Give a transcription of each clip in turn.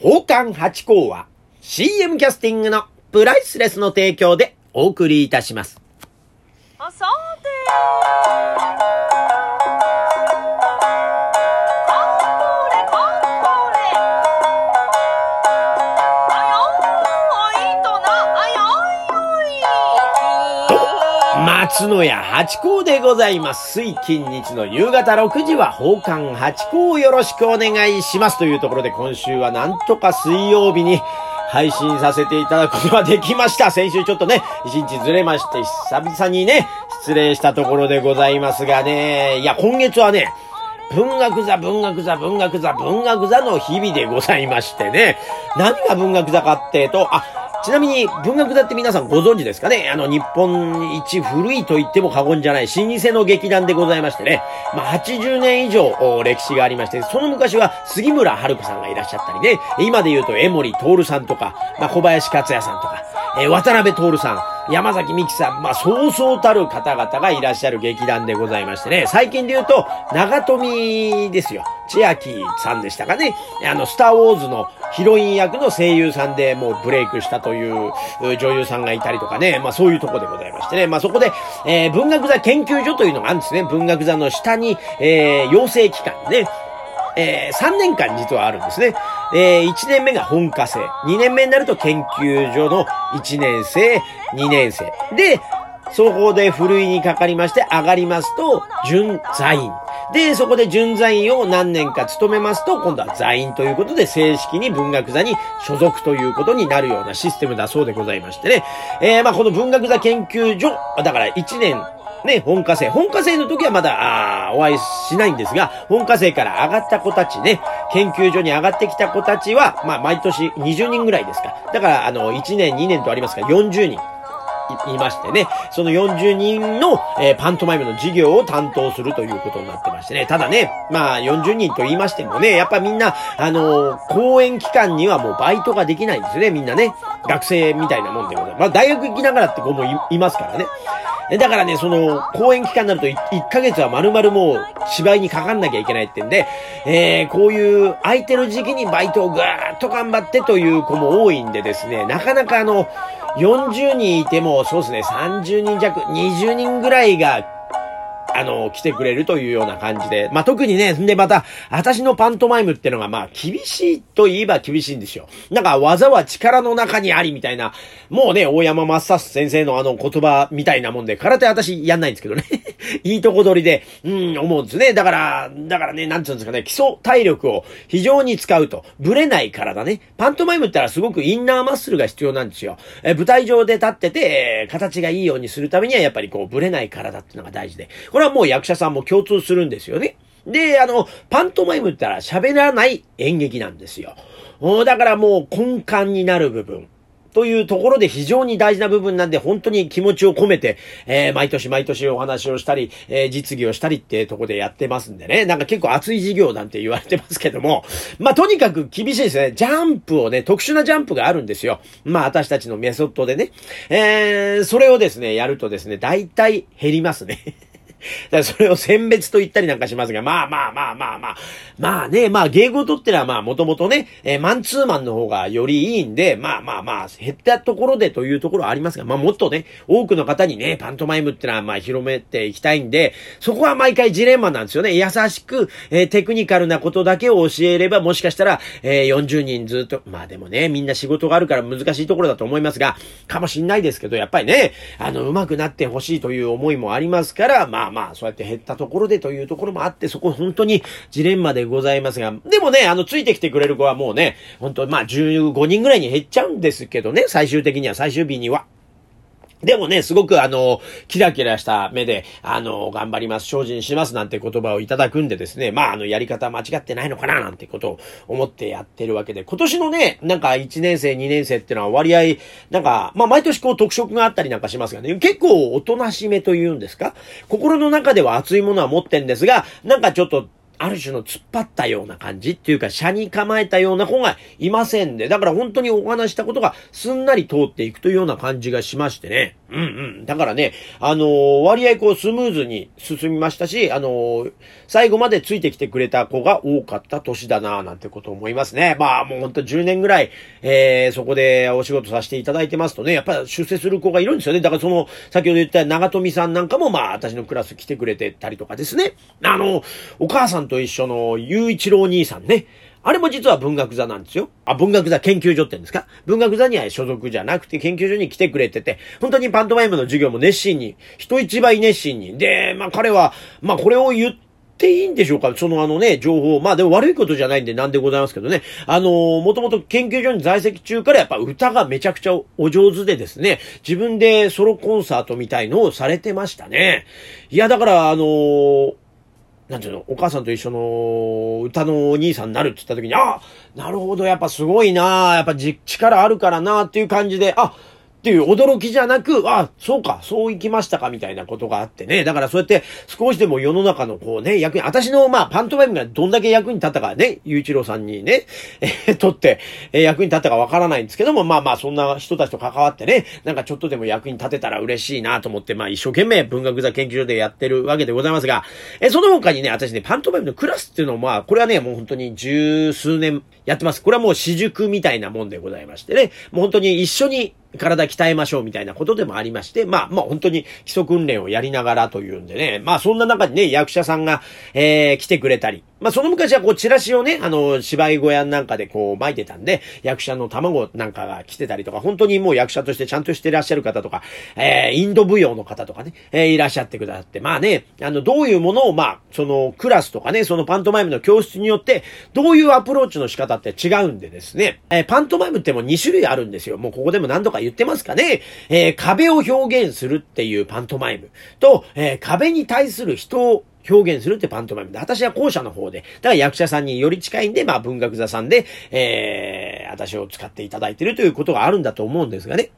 宝冠八甲は CM キャスティングのプライスレスの提供でお送りいたします。松野屋八甲でございます。水金日の夕方6時は宝冠八甲をよろしくお願いします。というところで今週はなんとか水曜日に配信させていただくことができました。先週ちょっとね、一日ずれまして、久々にね、失礼したところでございますがね、いや、今月はね、文学座、文学座、文学座、文学座の日々でございましてね。何が文学座かってと、あ、ちなみに文学座って皆さんご存知ですかね？あの、日本一古いと言っても過言じゃない老舗の劇団でございましてね。まあ、80年以上歴史がありまして、その昔は杉村春子さんがいらっしゃったりね。今で言うと江森徹さんとか、まあ、小林克也さんとか、えー渡辺徹さん、山崎美紀さん、まあ、そうそうたる方々がいらっしゃる劇団でございましてね、最近で言うと、長富ですよ。千秋さんでしたかね。あの、スターウォーズのヒロイン役の声優さんでもうブレイクしたという女優さんがいたりとかね、まあそういうとこでございましてね、まあそこで、えー文学座研究所というのがあるんですね。文学座の下に、えー養成機関ね、えー3年間実はあるんですね。えー1年目が本科生。2年目になると研究所の1年生、2年生。で、そこでふるいにかかりまして上がりますと、準座員。で、そこで準座員を何年か務めますと、今度は座員ということで正式に文学座に所属ということになるようなシステムだそうでございましてね。えー、まあこの文学座研究所、だから1年ね、本科生。本科生の時はまだ、あーお会いしないんですが、本科生から上がった子たちね、研究所に上がってきた子たちは、まあ、毎年20人ぐらいですか。だから、あの、1年、2年とありますから、40人。いましてね、その40人の、えーパントマイムの授業を担当するということになってましてね。ただね、まあ40人と言いましてもね、やっぱみんな、あのー講演期間にはもうバイトができないんですよね、みんなね。学生みたいなもんでございます。まあ大学行きながらって子もいいますからね。えだからね、その、公演期間になると 1, ヶ月は丸々もう芝居にかかんなきゃいけないってんで、えー、こういう空いてる時期にバイトをぐーっと頑張ってという子も多いんでですね、なかなかあの、40人いても、そうですね、30人弱、20人ぐらいが、あの、来てくれるというような感じで。まあ、特にね、んでまた、私のパントマイムってのが、まあ、厳しいと言えば厳しいんですよ。なんか、技は力の中にありみたいな、もうね、大山マッサス先生のあの言葉みたいなもんで、空手私やんないんですけどね。いいとこ取りで、うん、思うんですね。だから、だからね、なんつうんですかね、基礎体力を非常に使うと、ブレない体ね。パントマイムってのはすごくインナーマッスルが必要なんですよ。え、舞台上で立ってて、形がいいようにするためには、やっぱりこう、ブレない体っていうのが大事で。これはもう役者さんも共通するんですよね。で、あの、パントマイムってのは喋らない演劇なんですよ。だからもう根幹になる部分。というところで非常に大事な部分なんで、本当に気持ちを込めて、えー、毎年毎年お話をしたり、えー、実技をしたりってとこでやってますんでね。なんか結構熱い授業なんて言われてますけども、まあ、とにかく厳しいですね。ジャンプをね、特殊なジャンプがあるんですよ。まあ、私たちのメソッドでね。えー、それをですね、やるとですね、大体減りますね。だからそれを選別と言ったりなんかしますが、まあまあまあまあまあ。まあね、まあ芸事ってのはまあもともとね、えーマンツーマンの方がよりいいんで、まあまあまあ、減ったところでというところはありますが、まあもっとね、多くの方にね、パントマイムってのはまあ広めていきたいんで、そこは毎回ジレンマなんですよね。優しく、えーテクニカルなことだけを教えれば、もしかしたら、えー40人ずっと、まあでもね、みんな仕事があるから難しいところだと思いますが、かもしんないですけど、やっぱりね、あの、上手くなってほしいという思いもありますから、まあまあ、そうやって減ったところでというところもあって、そこ本当にジレンマでございますが、でもね、あの、ついてきてくれる子はもうね、本当まあ15人ぐらいに減っちゃうんですけどね、最終的には、最終日には。でもね、すごくあの、キラキラした目で、あの、頑張ります、精進しますなんて言葉をいただくんでですね、まああの、やり方間違ってないのかななんてことを思ってやってるわけで、今年のね、なんか1年生、2年生っていうのは割合、なんか、まあ毎年こう特色があったりなんかしますがね、結構おとなしめというんですか心の中では熱いものは持ってんですが、なんかちょっと、ある種の突っ張ったような感じっていうか、車に構えたような子がいませんで、だから本当にお話したことがすんなり通っていくというような感じがしましてね。うんうん。だからね、あのー、割合こうスムーズに進みましたし、あのー、最後までついてきてくれた子が多かった年だなぁなんてこと思いますね。まあもうほんと10年ぐらい、えー、そこでお仕事させていただいてますとね、やっぱり出世する子がいるんですよね。だからその、先ほど言った長富さんなんかもまあ私のクラス来てくれてたりとかですね。あの、お母さんと一緒の雄一郎兄さんね。あれも実は文学座なんですよ。あ、文学座研究所って言うんですか？文学座には所属じゃなくて研究所に来てくれてて、本当にパントマイムの授業も熱心に、人一倍熱心に。で、まあ彼は、まあこれを言って、っていいんでしょうか？そのあのね、情報。まあでも悪いことじゃないんでなんでございますけどね。あのー、もともと研究所に在籍中からやっぱ歌がめちゃくちゃお上手でですね、自分でソロコンサートみたいのをされてましたね。いや、だからあのーなんていうの、お母さんと一緒の歌のお兄さんになるって言った時に、あなるほど、やっぱすごいなやっぱ力あるからなっていう感じで、あ、っていう驚きじゃなく、あ、そうか、そう行きましたか、みたいなことがあってね。だからそうやって少しでも世の中のこうね、役に、私のまあパントマイムがどんだけ役に立ったかね、ゆういちろうさんにね、えー、とって、えー、役に立ったかわからないんですけども、まあまあそんな人たちと関わってね、なんかちょっとでも役に立てたら嬉しいなと思って、まあ一生懸命文学座研究所でやってるわけでございますが、えー、その他にね、私ね、パントマイムのクラスっていうのもまあ、これはね、もう本当に十数年やってます。これはもう私塾みたいなもんでございましてね、もう本当に一緒に体鍛えましょうみたいなことでもありまして、まあ、まあ本当に基礎訓練をやりながらというんでね、まあそんな中にね、役者さんが、えー、来てくれたり、まあその昔はこうチラシをね、あの、芝居小屋なんかでこう巻いてたんで、役者の卵なんかが来てたりとか、本当にもう役者としてちゃんとしてらっしゃる方とか、えー、インド舞踊の方とかね、えー、いらっしゃってくださって、まあね、あの、どういうものを、まあ、そのクラスとかね、そのパントマイムの教室によって、どういうアプローチの仕方って違うんでですね、えー、パントマイムってもう2種類あるんですよ。もうここでも何度か言ってますかね。えー、壁を表現するっていうパントマイムと、えー、壁に対する人を表現するってパントマイムで、私は後者の方で、だから役者さんにより近いんで、まあ文学座さんで、えー、私を使っていただいてるということがあるんだと思うんですがね。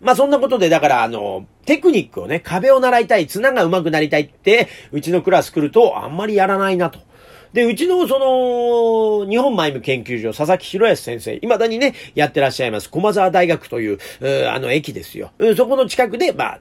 まあそんなことで、だからあの、テクニックをね、壁を習いたい、綱が上手くなりたいって、うちのクラス来るとあんまりやらないなと。で、うちのその、日本マイム研究所、佐々木博康先生、未だにね、やってらっしゃいます、駒沢大学という、うあの駅ですよ。そこの近くで、まあ、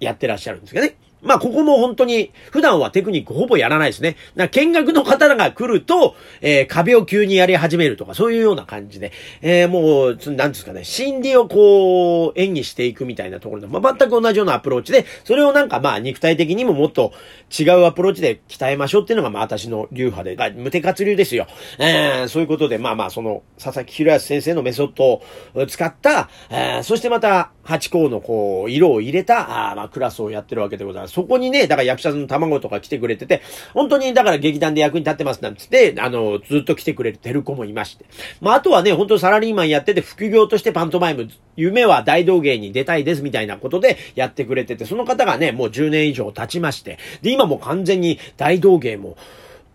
やってらっしゃるんですけどね。まあ、ここも本当に、普段はテクニックほぼやらないですね。な見学の方が来ると、えー、壁を急にやり始めるとか、そういうような感じで、えー、もう、なんですかね、心理をこう、演技していくみたいなところで、まあ、全く同じようなアプローチで、それをなんかまあ、肉体的にももっと違うアプローチで鍛えましょうっていうのが、まあ、私の流派で、まあ、無手活流ですよ。えー、そういうことで、まあまあ、その、佐々木博康先生のメソッドを使った、えー、そしてまた、八甲のこう、色を入れた、あまあ、クラスをやってるわけでございます。そこにね、だから役者の卵とか来てくれてて、本当にだから劇団で役に立ってますなんつって、あの、ずっと来てくれてる子もいまして。まあ、あとはね、本当サラリーマンやってて副業としてパントマイム、夢は大道芸に出たいですみたいなことでやってくれてて、その方がね、もう10年以上経ちまして、で、今も完全に大道芸も、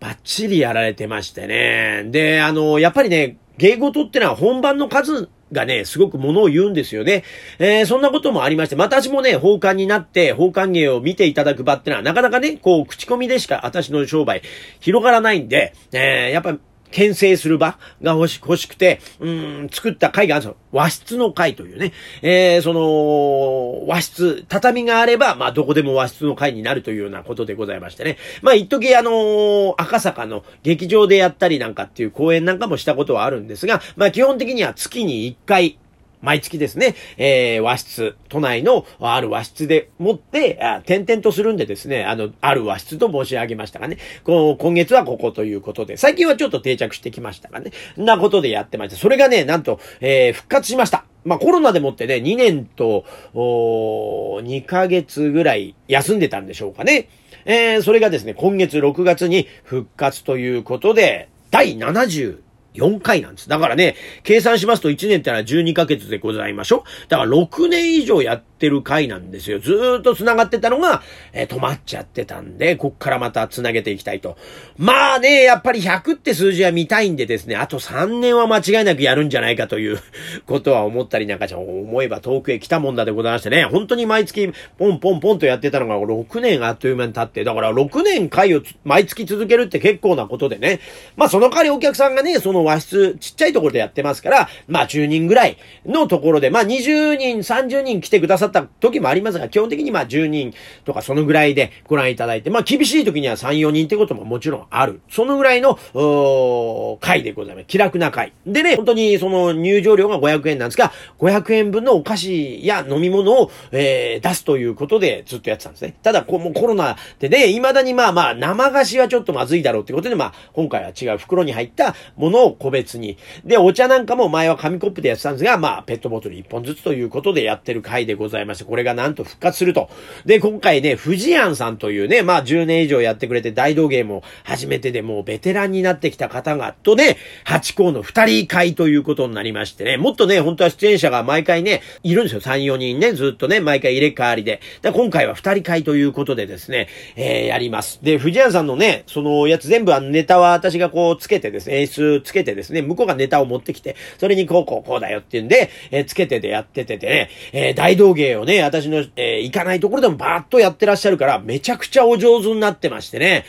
バッチリやられてましてね。で、あの、やっぱりね、芸事ってのは本番の数がね、すごく物を言うんですよね。えー、そんなこともありまして、私もね、奉還になって、奉還芸を見ていただく場ってのは、なかなかね、こう、口コミでしか私の商売広がらないんで、えー、やっぱ、牽制する場が欲し欲しくて、うん、作った会があるんですよ。和室の会というね。えー、その、和室、畳があれば、まあ、どこでも和室の会になるというようなことでございましてね。まあ、一時あのー、赤坂の劇場でやったりなんかっていう公演なんかもしたことはあるんですが、まあ、基本的には月に1回、毎月ですね、えー、和室、都内のある和室でもって、あ点々とするんでですね、あの、ある和室と申し上げましたがね、こう、今月はここということで、最近はちょっと定着してきましたがね、なことでやってました。それがね、なんと、えー、復活しました。まあ、コロナでもってね、2年と、お2ヶ月ぐらい休んでたんでしょうかね。えー、それがですね、今月6月に復活ということで、第70 4回なんです。だからね、計算しますと1年ってのは12ヶ月でございましょだから6年以上やってってる回なんですよ。ずっと繋がってたのが、えー止まっちゃってたんで、こっからまた繋げていきたいと。まあね、やっぱり100って数字は見たいんでですね、あと3年は間違いなくやるんじゃないかという ことは思ったりなんかじゃ思えば遠くへ来たもんだでございましてね、本当に毎月ポンポンポンとやってたのが6年あっという間に経って、だから6年回を毎月続けるって結構なことでね、まあその代わりお客さんがね、その和室ちっちゃいところでやってますから、まあ10人ぐらいのところで、まあ20人、30人来てくださった時もありますが、基本的にまあ10人とかそのぐらいでご覧いただいて、まあ厳しい時には3、4人ってことももちろんある。そのぐらいの、お回でございます。気楽な回。でね、本当にその入場料が500円なんですが、500円分のお菓子や飲み物を、えー出すということでずっとやってたんですね。ただ、こうもうコロナでね、未だにまあまあ生菓子はちょっとまずいだろうってことで、まあ今回は違う袋に入ったものを個別に。で、お茶なんかも前は紙コップでやってたんですが、まあペットボトル1本ずつということでやってる回でございますして、これがなんと復活すると。で、今回ね、富士庵さんというね、まあ10年以上やってくれて大道芸も初めてでもうベテランになってきた方がとね、8校の2人会ということになりましてね、もっとね、本当は出演者が毎回ね、いるんですよ。3、4人ね、ずっとね、毎回入れ替わりで。で今回は2人会ということでですね、えー、やります。で、藤谷さんのね、そのやつ全部あのネタは私がこうつけてですね、演出つけてですね、向こうがネタを持ってきて、それにこうこうこうだよっていうんで、えーつけてでやってててね、えー大道芸芸をね、私の、えー行かないところでもバーッとやってらっしゃるから、めちゃくちゃお上手になってましてね、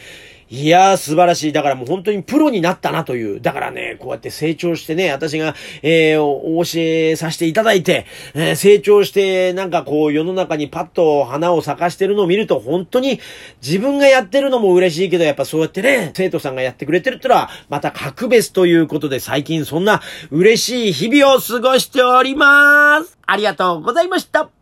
いやー、素晴らしい。だからもう本当にプロになったなという。だからね、こうやって成長してね、私が、えー、お教えさせていただいて、えー成長して、なんかこう、世の中にパッと花を咲かしてるのを見ると、本当に自分がやってるのも嬉しいけど、やっぱそうやってね、生徒さんがやってくれてるってのは、また格別ということで、最近そんな嬉しい日々を過ごしております。ありがとうございました。